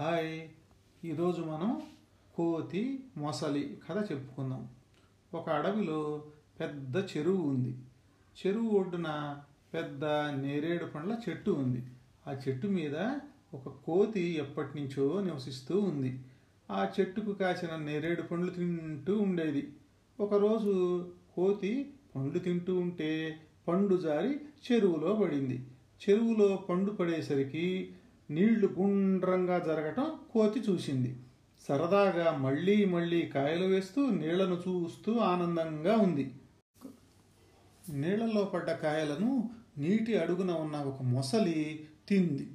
Hi. ఈరోజు మనం కోతి మొసలి కథ చెప్పుకుందాం. ఒక అడవిలో పెద్ద చెరువు ఉంది. చెరువు ఒడ్డున పెద్ద నేరేడు పండ్ల చెట్టు ఉంది. ఆ చెట్టు మీద ఒక కోతి ఎప్పటి నుంచో నివసిస్తూ ఉంది. ఆ చెట్టుకు కాసిన నేరేడు పండ్లు తింటూ ఉండేది. ఒకరోజు కోతి పండ్లు తింటూ ఉంటే పండు జారి చెరువులో పడింది. చెరువులో పండు పడేసరికి నీళ్ళు గుండ్రంగా జరగటం కోతి చూసింది. సరదాగా మళ్ళీ మళ్ళీ కాయలు వేస్తూ నీళ్ళను చూస్తూ ఆనందంగా ఉంది. నీళ్ళలో పడ్డ కాయలను నీటి అడుగున ఉన్న ఒక మొసలి తింది.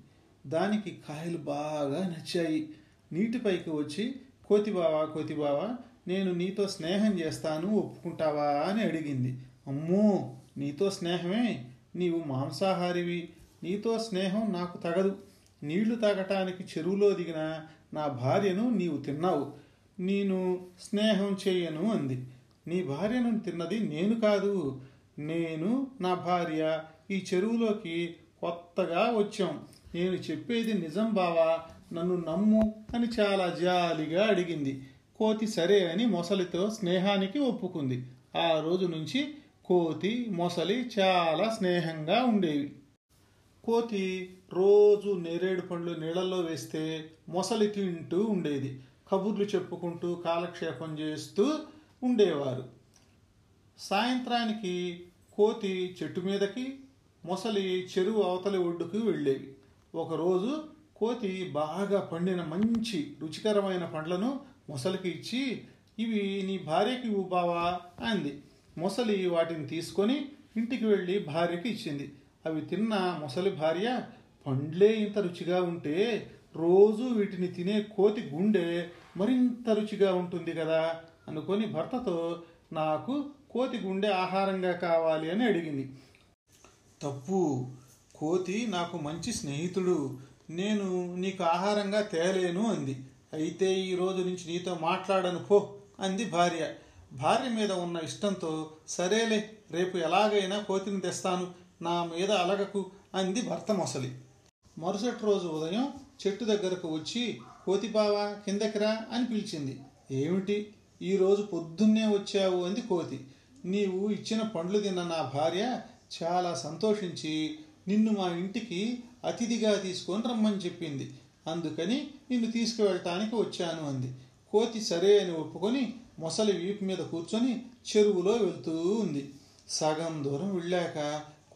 దానికి కాయలు బాగా నచ్చాయి. నీటిపైకి వచ్చి కోతిబావా కోతిబావా నేను నీతో స్నేహం చేస్తాను ఒప్పుకుంటావా? అని అడిగింది. అమ్మో నీతో స్నేహమే? నీవు మాంసాహారివి. నీతో స్నేహం నాకు తగదు. నీళ్ళు తాగటానికి చెరువులో దిగిన నా భార్యను నీవు తిన్నావు. నేను స్నేహం చేయను అంది. నీ భార్యను తిన్నది నేను కాదు. నేను నా భార్య ఈ చెరువులోకి కొత్తగా వచ్చాం. నేను చెప్పేది నిజం బావా నన్ను నమ్ము అని చాలా జాలిగా అడిగింది. కోతి సరే అని మొసలితో స్నేహానికి ఒప్పుకుంది. ఆ రోజు నుంచి కోతి మొసలి చాలా స్నేహంగా ఉండేవి. కోతి రోజు నేరేడు పండ్లు నీళ్ళల్లో వేస్తే మొసలి తింటూ ఉండేది. కబుర్లు చెప్పుకుంటూ కాలక్షేపం చేస్తూ ఉండేవారు. సాయంత్రానికి కోతి చెట్టు మీదకి మొసలి చెరువు అవతలి ఒడ్డుకు వెళ్ళేవి. ఒకరోజు కోతి బాగా పండిన మంచి రుచికరమైన పండ్లను మొసలికి ఇచ్చి ఇవి నీ భార్యకి ఇవ్వు బావా అంది. మొసలి వాటిని తీసుకొని ఇంటికి వెళ్ళి భార్యకి ఇచ్చింది. అవి తిన్న మొసలి భార్య పండ్లే ఇంత రుచిగా ఉంటే రోజు వీటిని తినే కోతి గుండె మరింత రుచిగా ఉంటుంది కదా అనుకొని భర్తతో నాకు కోతి గుండె ఆహారంగా కావాలి అని అడిగింది. తప్పు కోతి నాకు మంచి స్నేహితుడు నేను నీకు ఆహారంగా తేలేను అంది. అయితే ఈ రోజు నుంచి నీతో మాట్లాడను పో అంది భార్య. భార్య మీద ఉన్న ఇష్టంతో సరేలే రేపు ఎలాగైనా కోతిని తెస్తాను. నా మీద అలగకు అంది భర్త మొసలి. మరుసటి రోజు ఉదయం చెట్టు దగ్గరకు వచ్చి కోతి బావా కిందకిరా అని పిలిచింది. ఏమిటి? ఈరోజు పొద్దున్నే వచ్చావు అంది కోతి. నీవు ఇచ్చిన పండ్లు తిన్న నా భార్య చాలా సంతోషించి నిన్ను మా ఇంటికి అతిథిగా తీసుకొని రమ్మని చెప్పింది. అందుకని నిన్ను తీసుకువెళ్ళటానికి వచ్చాను అంది. కోతి సరే అని ఒప్పుకొని మొసలి వీపు మీద కూర్చొని చెరువులో వెళ్తూ ఉంది. సగం దూరం వెళ్ళాక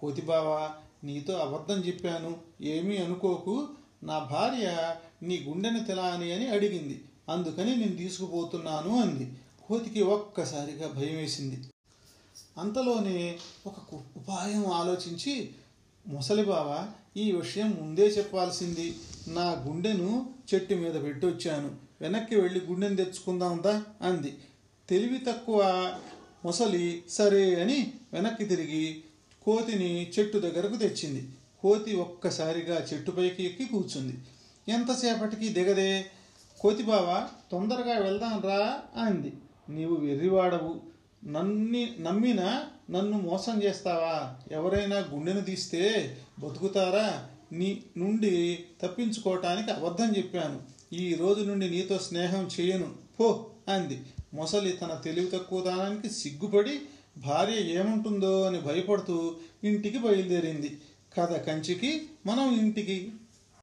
కోతి బావా నీతో అబద్ధం చెప్పాను ఏమీ అనుకోకు. నా భార్య నీ గుండెని తెలాని అని అడిగింది. అందుకని నేను తీసుకుపోతున్నాను అంది. కోతికి ఒక్కసారిగా భయం వేసింది అంతలోనే ఒక కు- ఉపాయం ఆలోచించి ముసలి బావ ఈ విషయం ముందే చెప్పాల్సింది. నా గుండెను చెట్టు మీద పెట్టి వచ్చాను వెనక్కి వెళ్ళి గుండెను తెచ్చుకుందాందా అంది. తెలివి తక్కువ ముసలి సరే అని వెనక్కి తిరిగి కోతిని చెట్టు దగ్గరకు తెచ్చింది. కోతి ఒక్కసారిగా చెట్టుపైకి ఎక్కి కూర్చుంది. ఎంతసేపటికి దిగదే? కోతి బావ తొందరగా వెళ్దాం రా అంది. నీవు వెర్రివాడవు. నన్ని నమ్మిన నన్ను మోసం చేస్తావా? ఎవరైనా గుండెను తీస్తే బతుకుతారా? నీ నుండి తప్పించుకోవటానికి అబద్ధం చెప్పాను. ఈ రోజు నుండి నీతో స్నేహం చేయను. పో అంది. మొసలి తన తెలివి తక్కువతనానికి సిగ్గుపడి భార్య ఏముంటుందో అని భయపడుతూ ఇంటికి బయలుదేరింది. కథ కంచికి మనం ఇంటికి